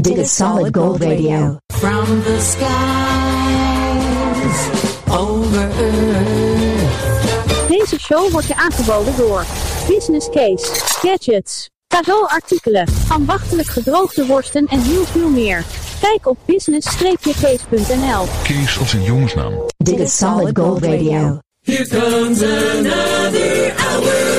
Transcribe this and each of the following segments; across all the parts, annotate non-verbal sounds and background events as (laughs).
Dit is Solid Gold Radio. From the skies over earth. Deze show wordt je aangeboden door Business Case, Gadgets, cadeauartikelen, ambachtelijk gedroogde worsten en heel veel meer. Kijk op business-case.nl. Kees als een jongensnaam. Dit is Solid Gold Radio. Here comes another hour.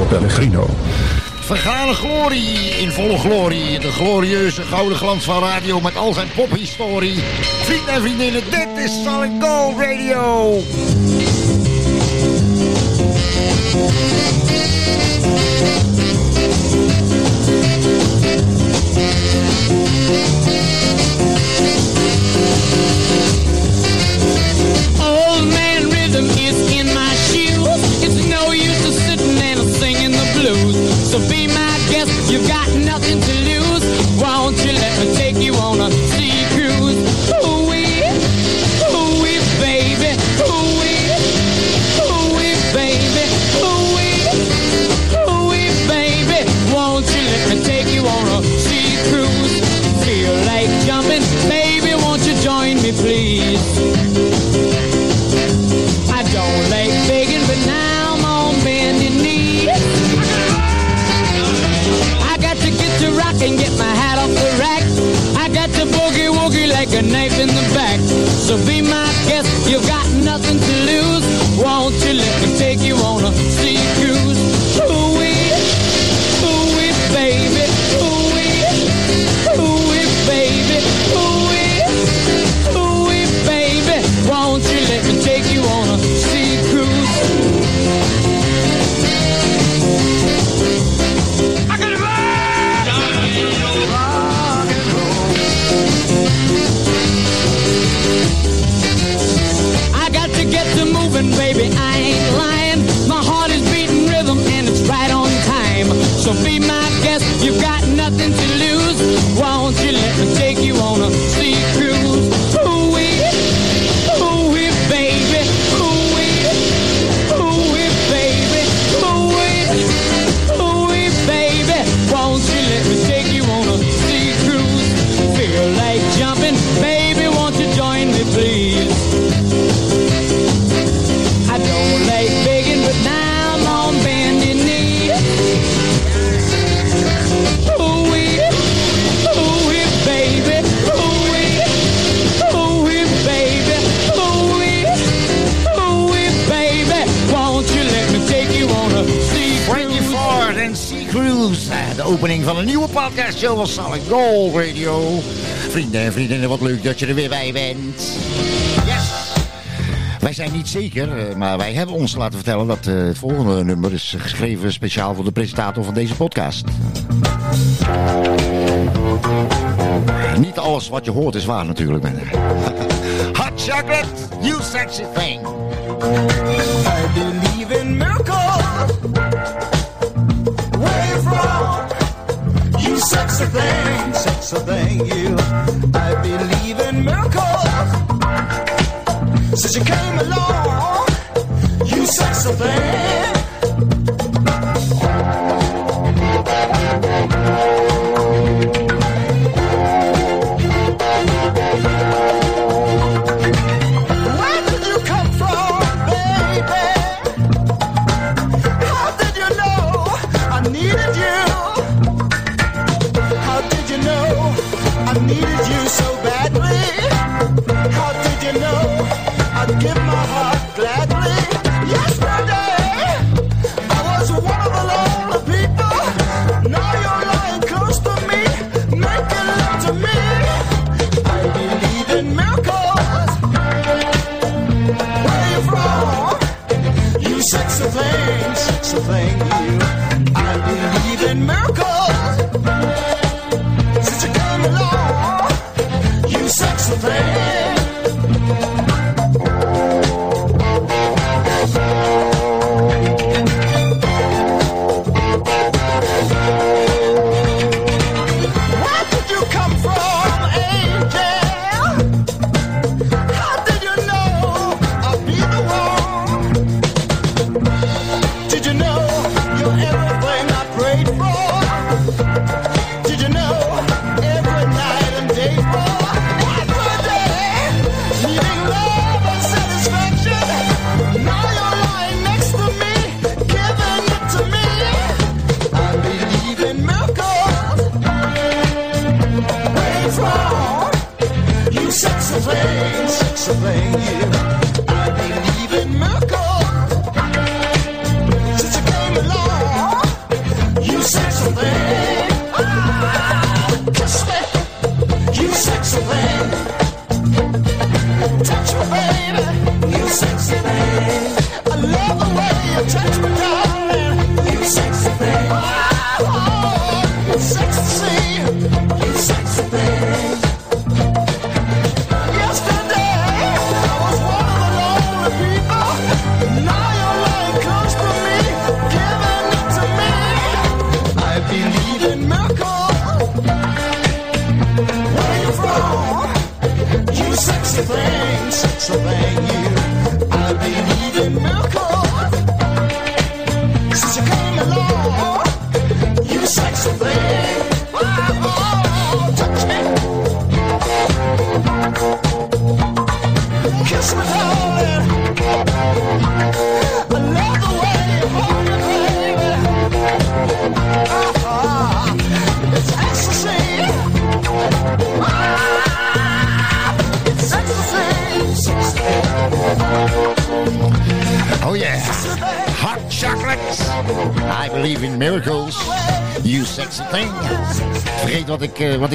Pellegrino. Vergane glorie in volle glorie. De glorieuze gouden glans van radio met al zijn pophistorie. Vrienden en vriendinnen, dit is Solid Gold Radio. opening van een nieuwe podcast show van Solid Gold Radio. Vrienden en vriendinnen, wat leuk dat je er weer bij bent. Yes! Wij zijn niet zeker, eh, maar wij hebben ons laten vertellen dat eh, het volgende nummer is geschreven speciaal voor de presentator van deze podcast. Niet alles wat je hoort is waar natuurlijk. (laughs) Hot chocolate, new sexy thing. I believe in miracles. such a thing, such a thing, you. I believe in miracles. Since you came along, you such a thing. everything you. I believe in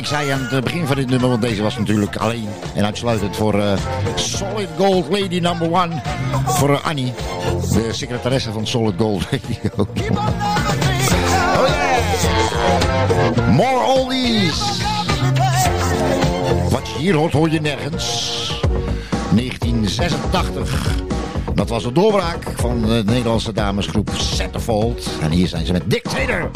ik zei aan het begin van dit nummer, want deze was natuurlijk alleen en uitsluitend voor eh, Solid Gold Lady Number One. Voor eh, Annie, de secretaresse van Solid Gold (laughs) Lady. More oldies. Wat je hier hoort, hoor je nergens. 1986. Dat was de doorbraak van de Nederlandse damesgroep Centerfold. En hier zijn ze met Dick Dictator.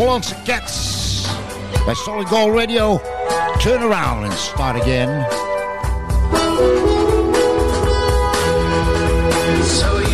Hollandse Cats bij Solid Gold Radio. Turn around and start again. So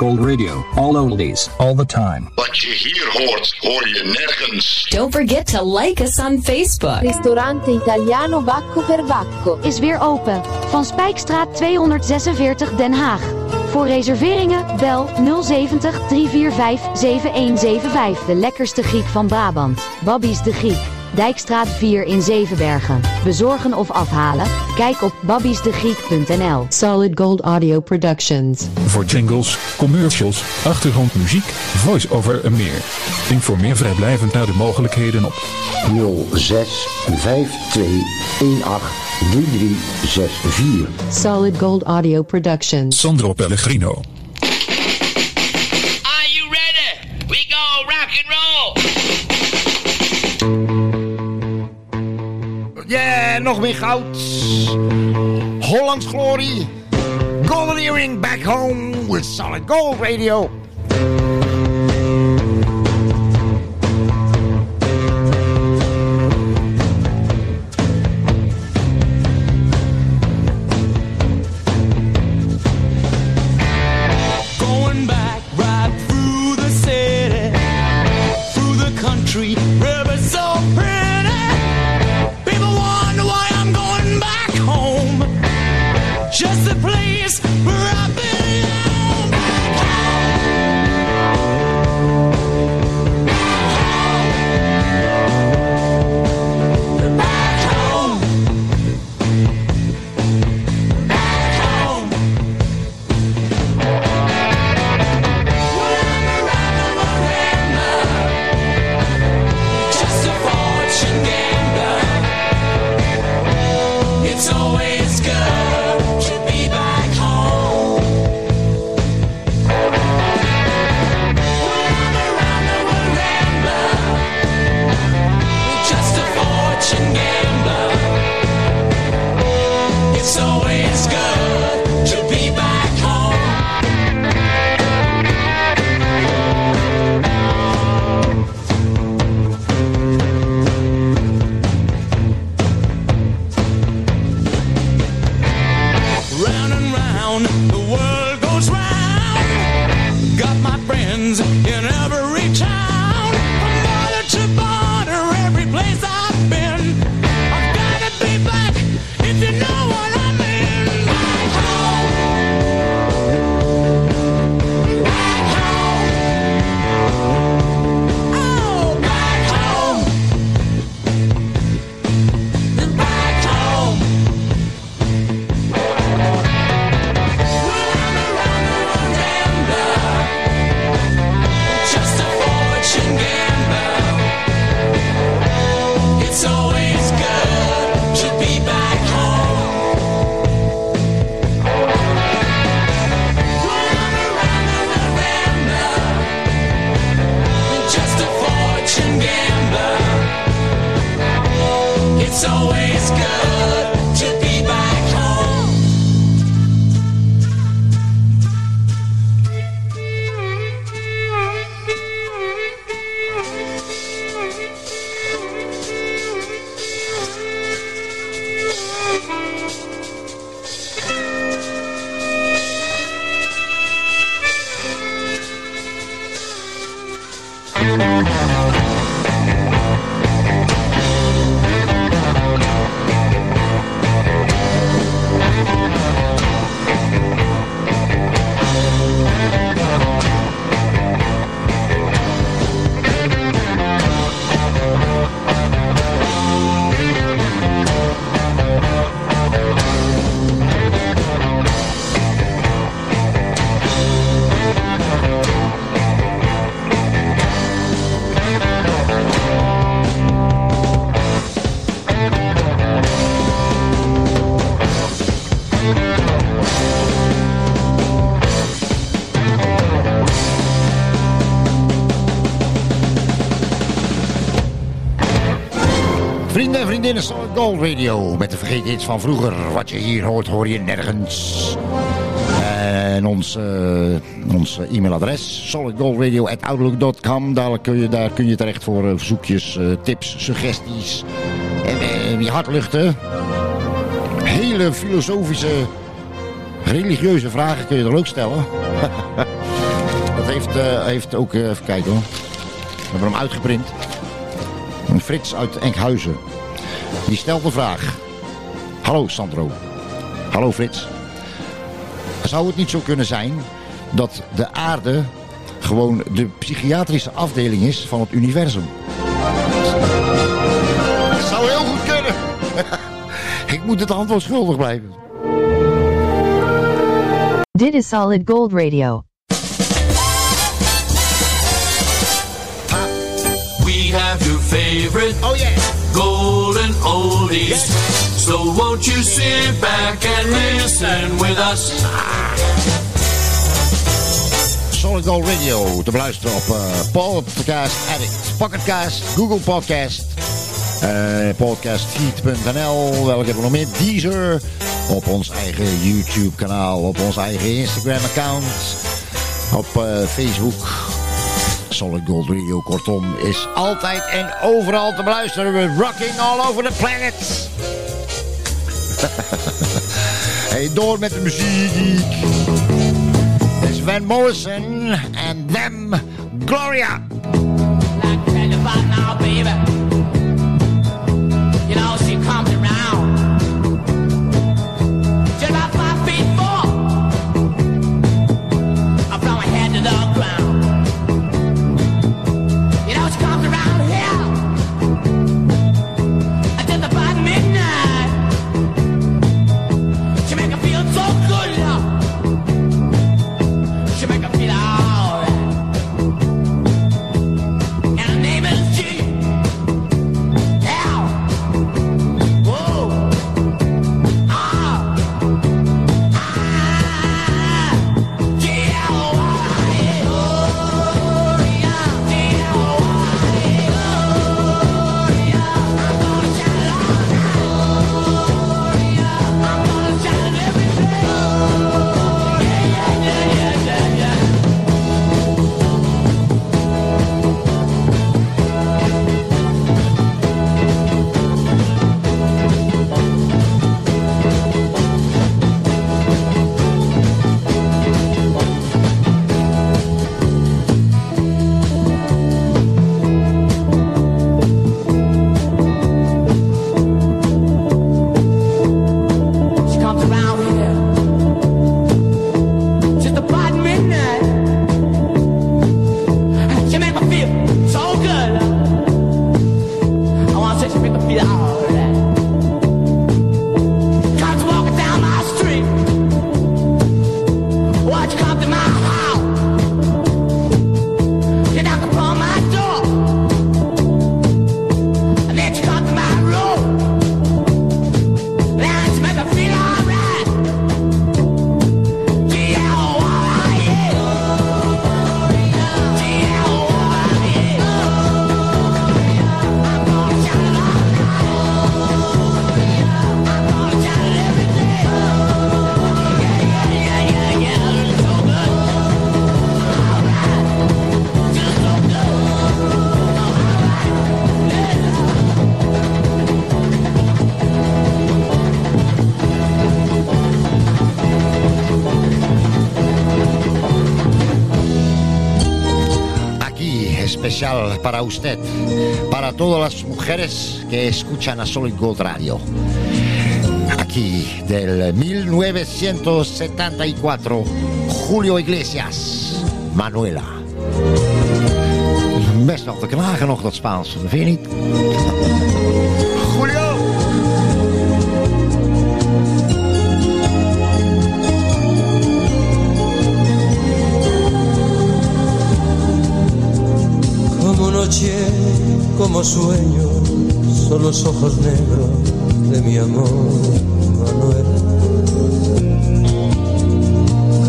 Gold Radio. All oldies, all the time. Wat je hier hoort, hoor je nergens. Don't forget to like us on Facebook. Ristorante Italiano Bacco per Bacco is weer open. Van Spijkstraat 246 Den Haag. Voor reserveringen bel 070 345 7175. De lekkerste Griek van Brabant. Babbies de Griek. Dijkstraat 4 in Zevenbergen. Bezorgen of afhalen? Kijk op babbiesdegriek.nl. Solid Gold Audio Productions. Voor jingles, commercials, achtergrondmuziek, voice-over en meer. Informeer vrijblijvend naar de mogelijkheden op 06 5218 3364. Solid Gold Audio Productions. Sandro Pellegrino. nog meer goud. Hollands glorie. Golden Earring back home with Solid Gold Radio. Vrienden Solid Gold Radio. Met de vergeten hits van vroeger. Wat je hier hoort, hoor je nergens. En ons, eh, ons e-mailadres, solidgoldradio.outlook.com. Daar kun je, daar kun je terecht voor eh, verzoekjes, eh, tips, suggesties. En je hart luchten. Hele filosofische, religieuze vragen kun je er ook stellen. (laughs) Dat heeft, heeft ook, even kijken hoor. We hebben hem uitgeprint. Frits uit Enkhuizen. Die stelt de vraag. Hallo Sandro. Hallo Frits. Zou het niet zo kunnen zijn dat de aarde gewoon de psychiatrische afdeling is van het universum? Dat zou heel goed kunnen. (laughs) Ik moet het antwoord schuldig blijven. Dit is Solid Gold Radio. We have your favorite oldies. So won't you sit back and listen with us? Solid Gold Radio te beluisteren op eh, Podcast Addict, Pocketcast, Google Podcast, eh podcastfeed.nl, welke hebben we nog meer? Deezer, op ons eigen YouTube kanaal, op ons eigen Instagram account, op eh, Facebook. Solid Gold Radio, kortom, is altijd en overal te beluisteren. We're rocking all over the planet. (laughs) hey, door met de muziek. Dit is Van Morrison en Them Gloria. now, baby. You know, she comes para usted, para todas las mujeres que escuchan a Solid Gold Radio. Aquí del 1974, Julio Iglesias, Manuela. Best wel te knagen nog dat Spaans, vind je niet? Como sueño, son los ojos negros de mi amor, Manuela.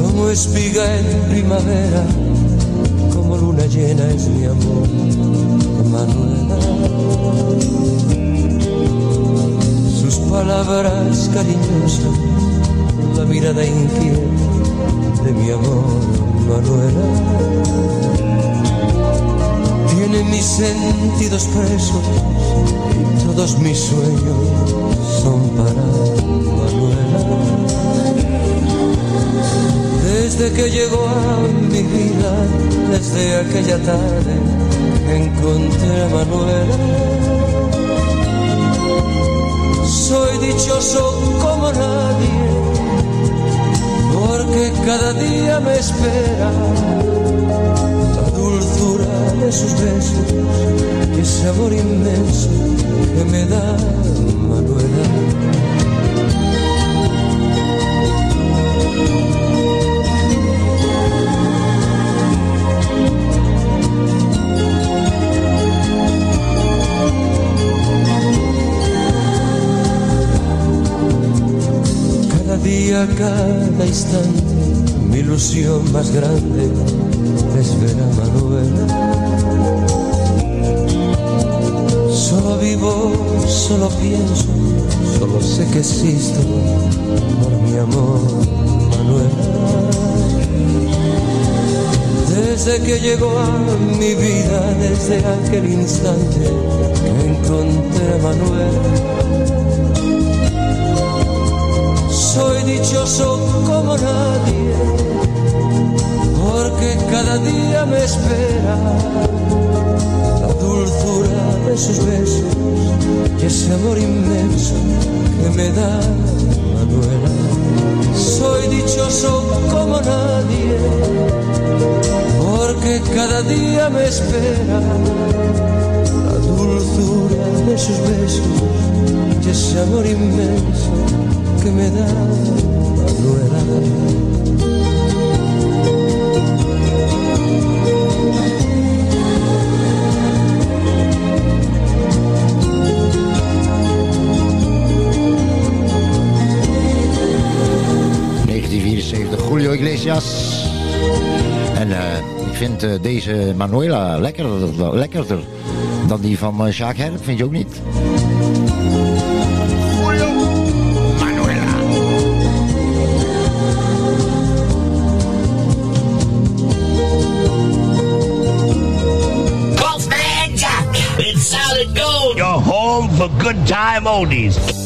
Como espiga en primavera, como luna llena es mi amor, Manuela. Sus palabras cariñosas, la mirada inquieta de mi amor, Manuela tiene mis sentidos presos y todos mis sueños son para Manuela. Desde que llegó a mi vida, desde aquella tarde, encontré a Manuela. Soy dichoso como nadie, porque cada día me espera de sus besos ese amor inmenso que me da Manuela. Cada día, cada instante, mi ilusión más grande es ver a Manuela. Solo vivo, solo pienso, solo sé que existo por mi amor, Manuela. Desde que llegó a mi vida, desde aquel instante que encontré a Manuela. Soy dichoso como nadie porque cada día me espera la dulzura de sus besos y ese amor inmenso que me da Manuela. Soy dichoso como nadie, porque cada día me espera la dulzura de sus besos y ese amor inmenso que me da Manuela. Iglesias. En eh, ik vind eh, deze Manuela lekkerder, lekkerder dan die van uh, Jacques Herp, vind je ook niet? Jack in solid gold. Your home for good time oldies.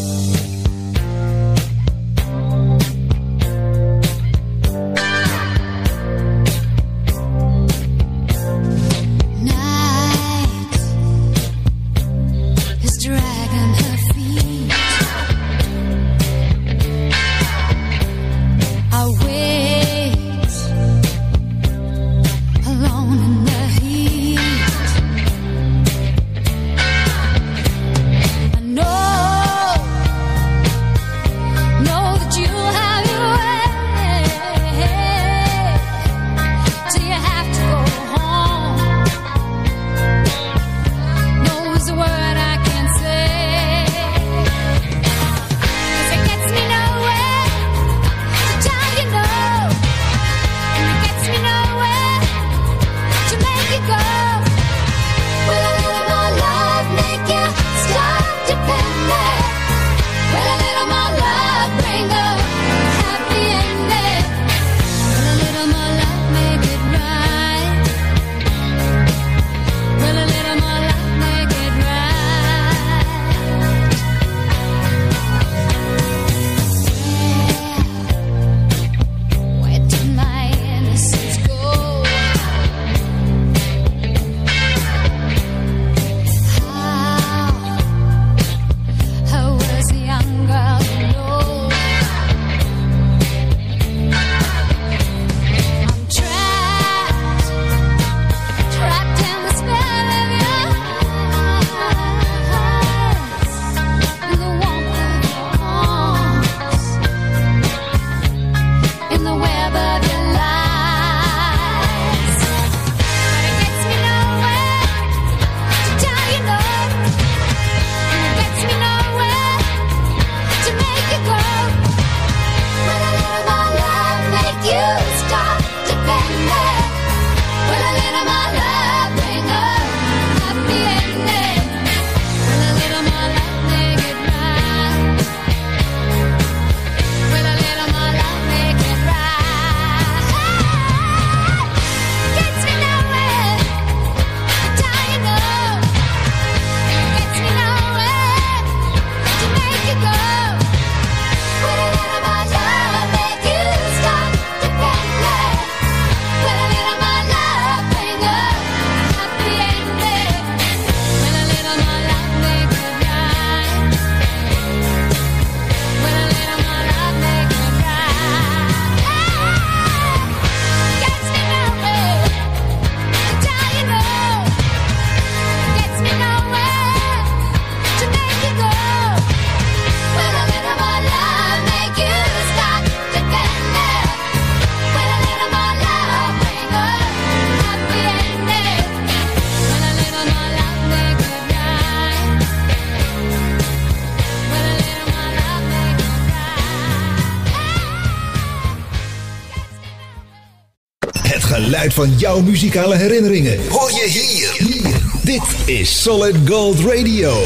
Van jouw muzikale herinneringen. Hoor je hier. hier. Dit is Solid Gold Radio.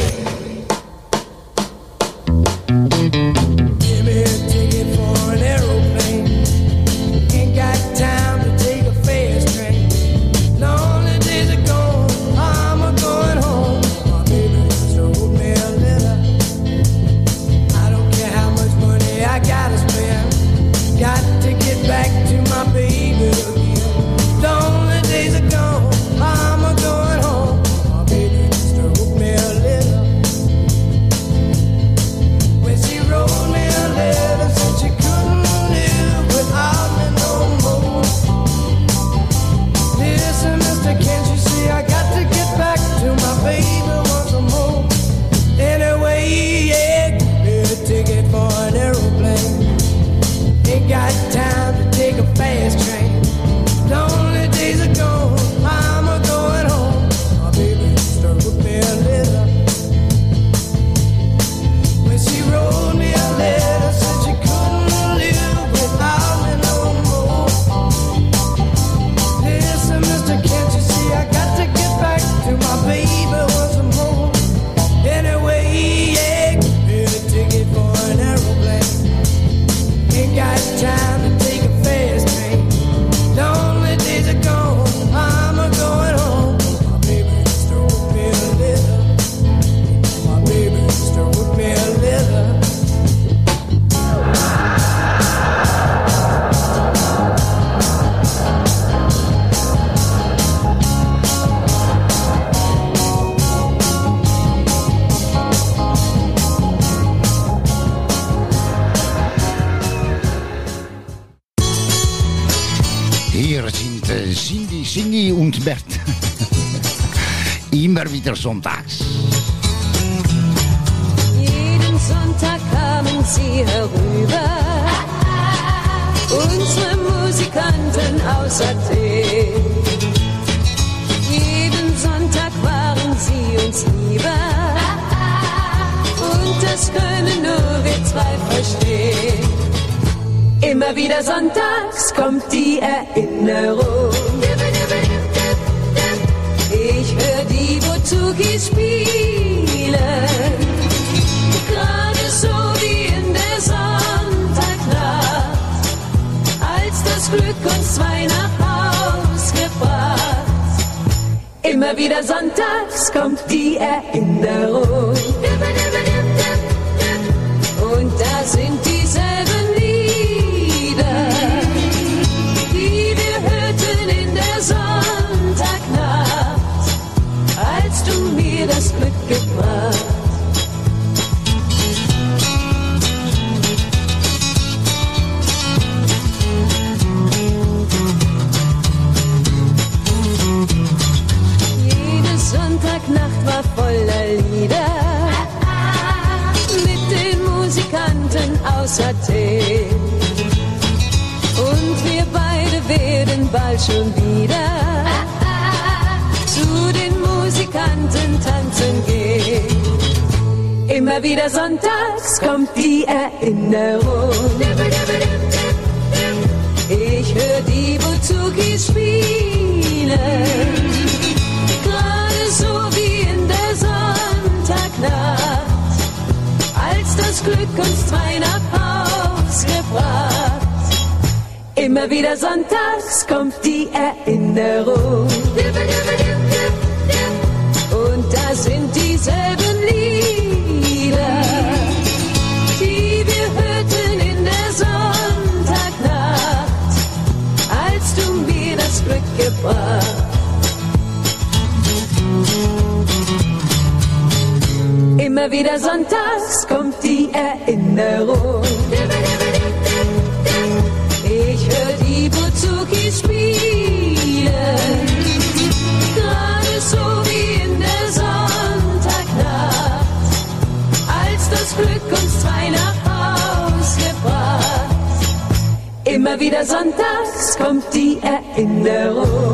Cindy, Cindy und Bert. (laughs) Immer wieder sonntags. Jeden Sonntag kamen sie herüber, unsere Musikanten aus Athen. Jeden Sonntag waren sie uns lieber, und das können nur wir zwei verstehen. Immer wieder sonntags kommt die Erinnerung. Ich höre die Bozukis spielen. Gerade so wie in der Sonntagnacht, als das Glück uns zwei nach Haus gebracht. Immer wieder sonntags kommt die Erinnerung. Musikanten aus Athen. Und wir beide werden bald schon wieder zu den Musikanten tanzen gehen. Immer wieder sonntags kommt die Erinnerung. Ich höre die Buzukis spielen. Das Glück uns zwei nach Haus gebracht. Immer wieder sonntags kommt die Erinnerung. Und da sind dieselben Lieder, die wir hörten in der Sonntagnacht, als du mir das Glück gebracht. Immer wieder sonntags kommt die Erinnerung. Ich höre die Buzukis spielen. Gerade so wie in der Sonntagnacht, als das Glück uns zwei nach Haus gebracht. Immer wieder sonntags kommt die Erinnerung.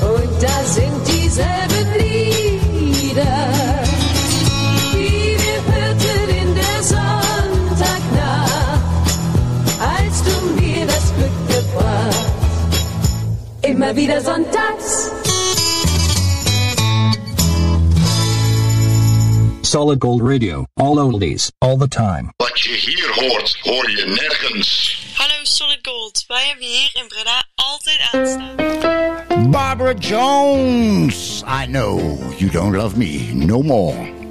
Und da sind dieselben Immer wieder sonntags. Solid Gold Radio. All oldies. All the time. Wat je hier hoort, hoor je nergens. Hallo Solid Gold, wij hebben hier in Breda altijd aanstaan. Barbara Jones. I know you don't love me no more.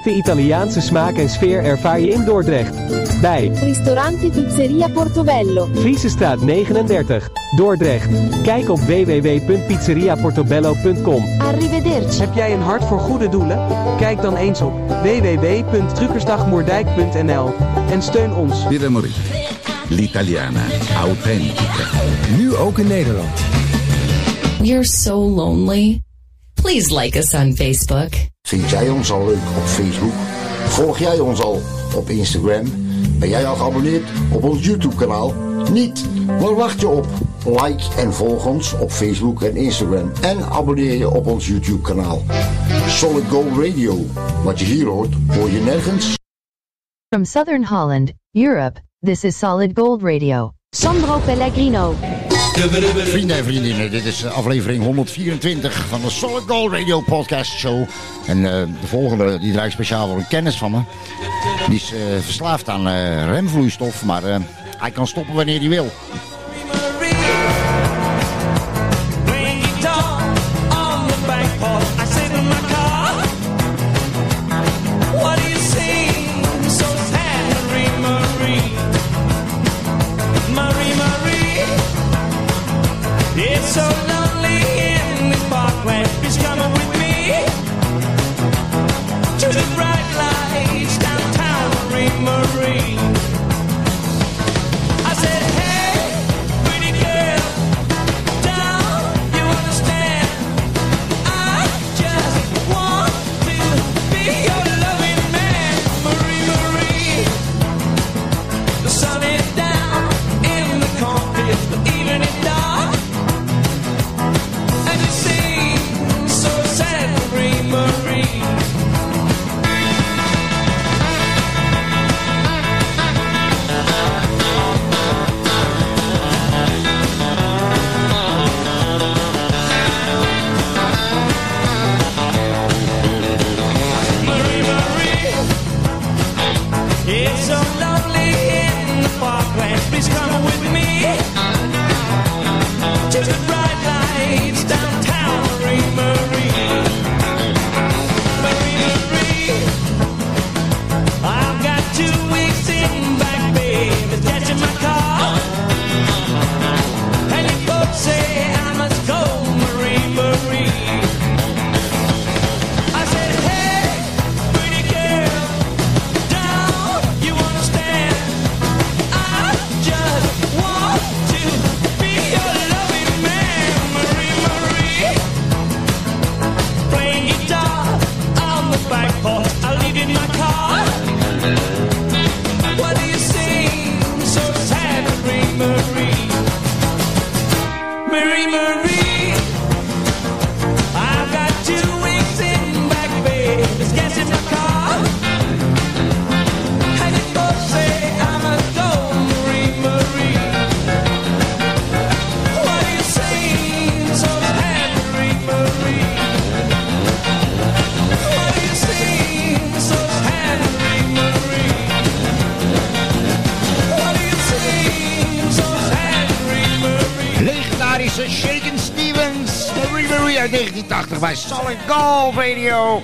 Echte Italiaanse smaak en sfeer ervaar je in Dordrecht. Bij Ristorante Pizzeria Portobello. Friesestraat 39, Dordrecht. Kijk op www.pizzeriaportobello.com. Arrivederci. Heb jij een hart voor goede doelen? Kijk dan eens op www.truckersdagmoerdijk.nl en steun ons. Morì. L'italiana autentica. Nu ook in Nederland. We're so lonely. Please like us on Facebook. Vind jij ons al leuk op Facebook? Volg jij ons al op Instagram? Ben jij al geabonneerd op ons YouTube kanaal? Niet? Waar wacht je op? Like en volg ons op Facebook en Instagram. En abonneer je op ons YouTube kanaal. Solid Gold Radio. Wat je hier hoort, hoor je nergens. From Southern Holland, Europe, this is Solid Gold Radio. Sandro Pellegrino. Vrienden en vriendinnen, dit is aflevering 124 van de Solid Gold Radio Podcast Show. En eh, de volgende, die draait speciaal voor een kennis van me. Die is eh, verslaafd aan eh, remvloeistof, maar hij kan stoppen wanneer hij wil. can't 80 bij Solid Gold Radio.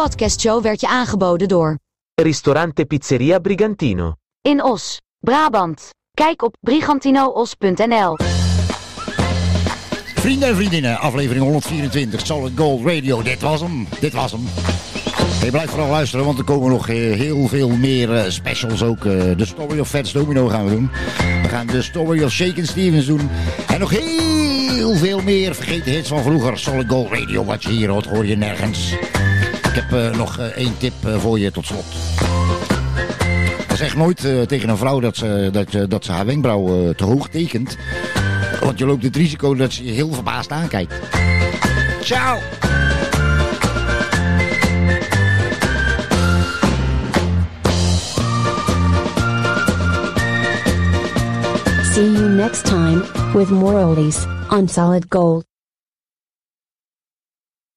Podcastshow werd je aangeboden door Ristorante Pizzeria Brigantino. In Os, Brabant. Kijk op brigantinoos.nl. Vrienden en vriendinnen, aflevering 124, Solid Gold Radio. Dit was hem, dit was hem. Hey, blijf vooral luisteren, want er komen nog eh, heel veel meer eh, specials ook. eh, de Story of Fats Domino gaan we doen. We gaan de Story of Shaken Stevens doen. En nog heel veel meer vergeten hits van vroeger. Solid Gold Radio, wat je hier hoort, hoor je nergens. Ik heb eh, nog eh, één tip eh, voor je tot slot. Zeg nooit tegen een vrouw dat ze, dat, dat ze haar wenkbrauw te hoog tekent. Want je loopt het risico dat ze je heel verbaasd aankijkt. Ciao! See you next time with more oldies on Solid Gold.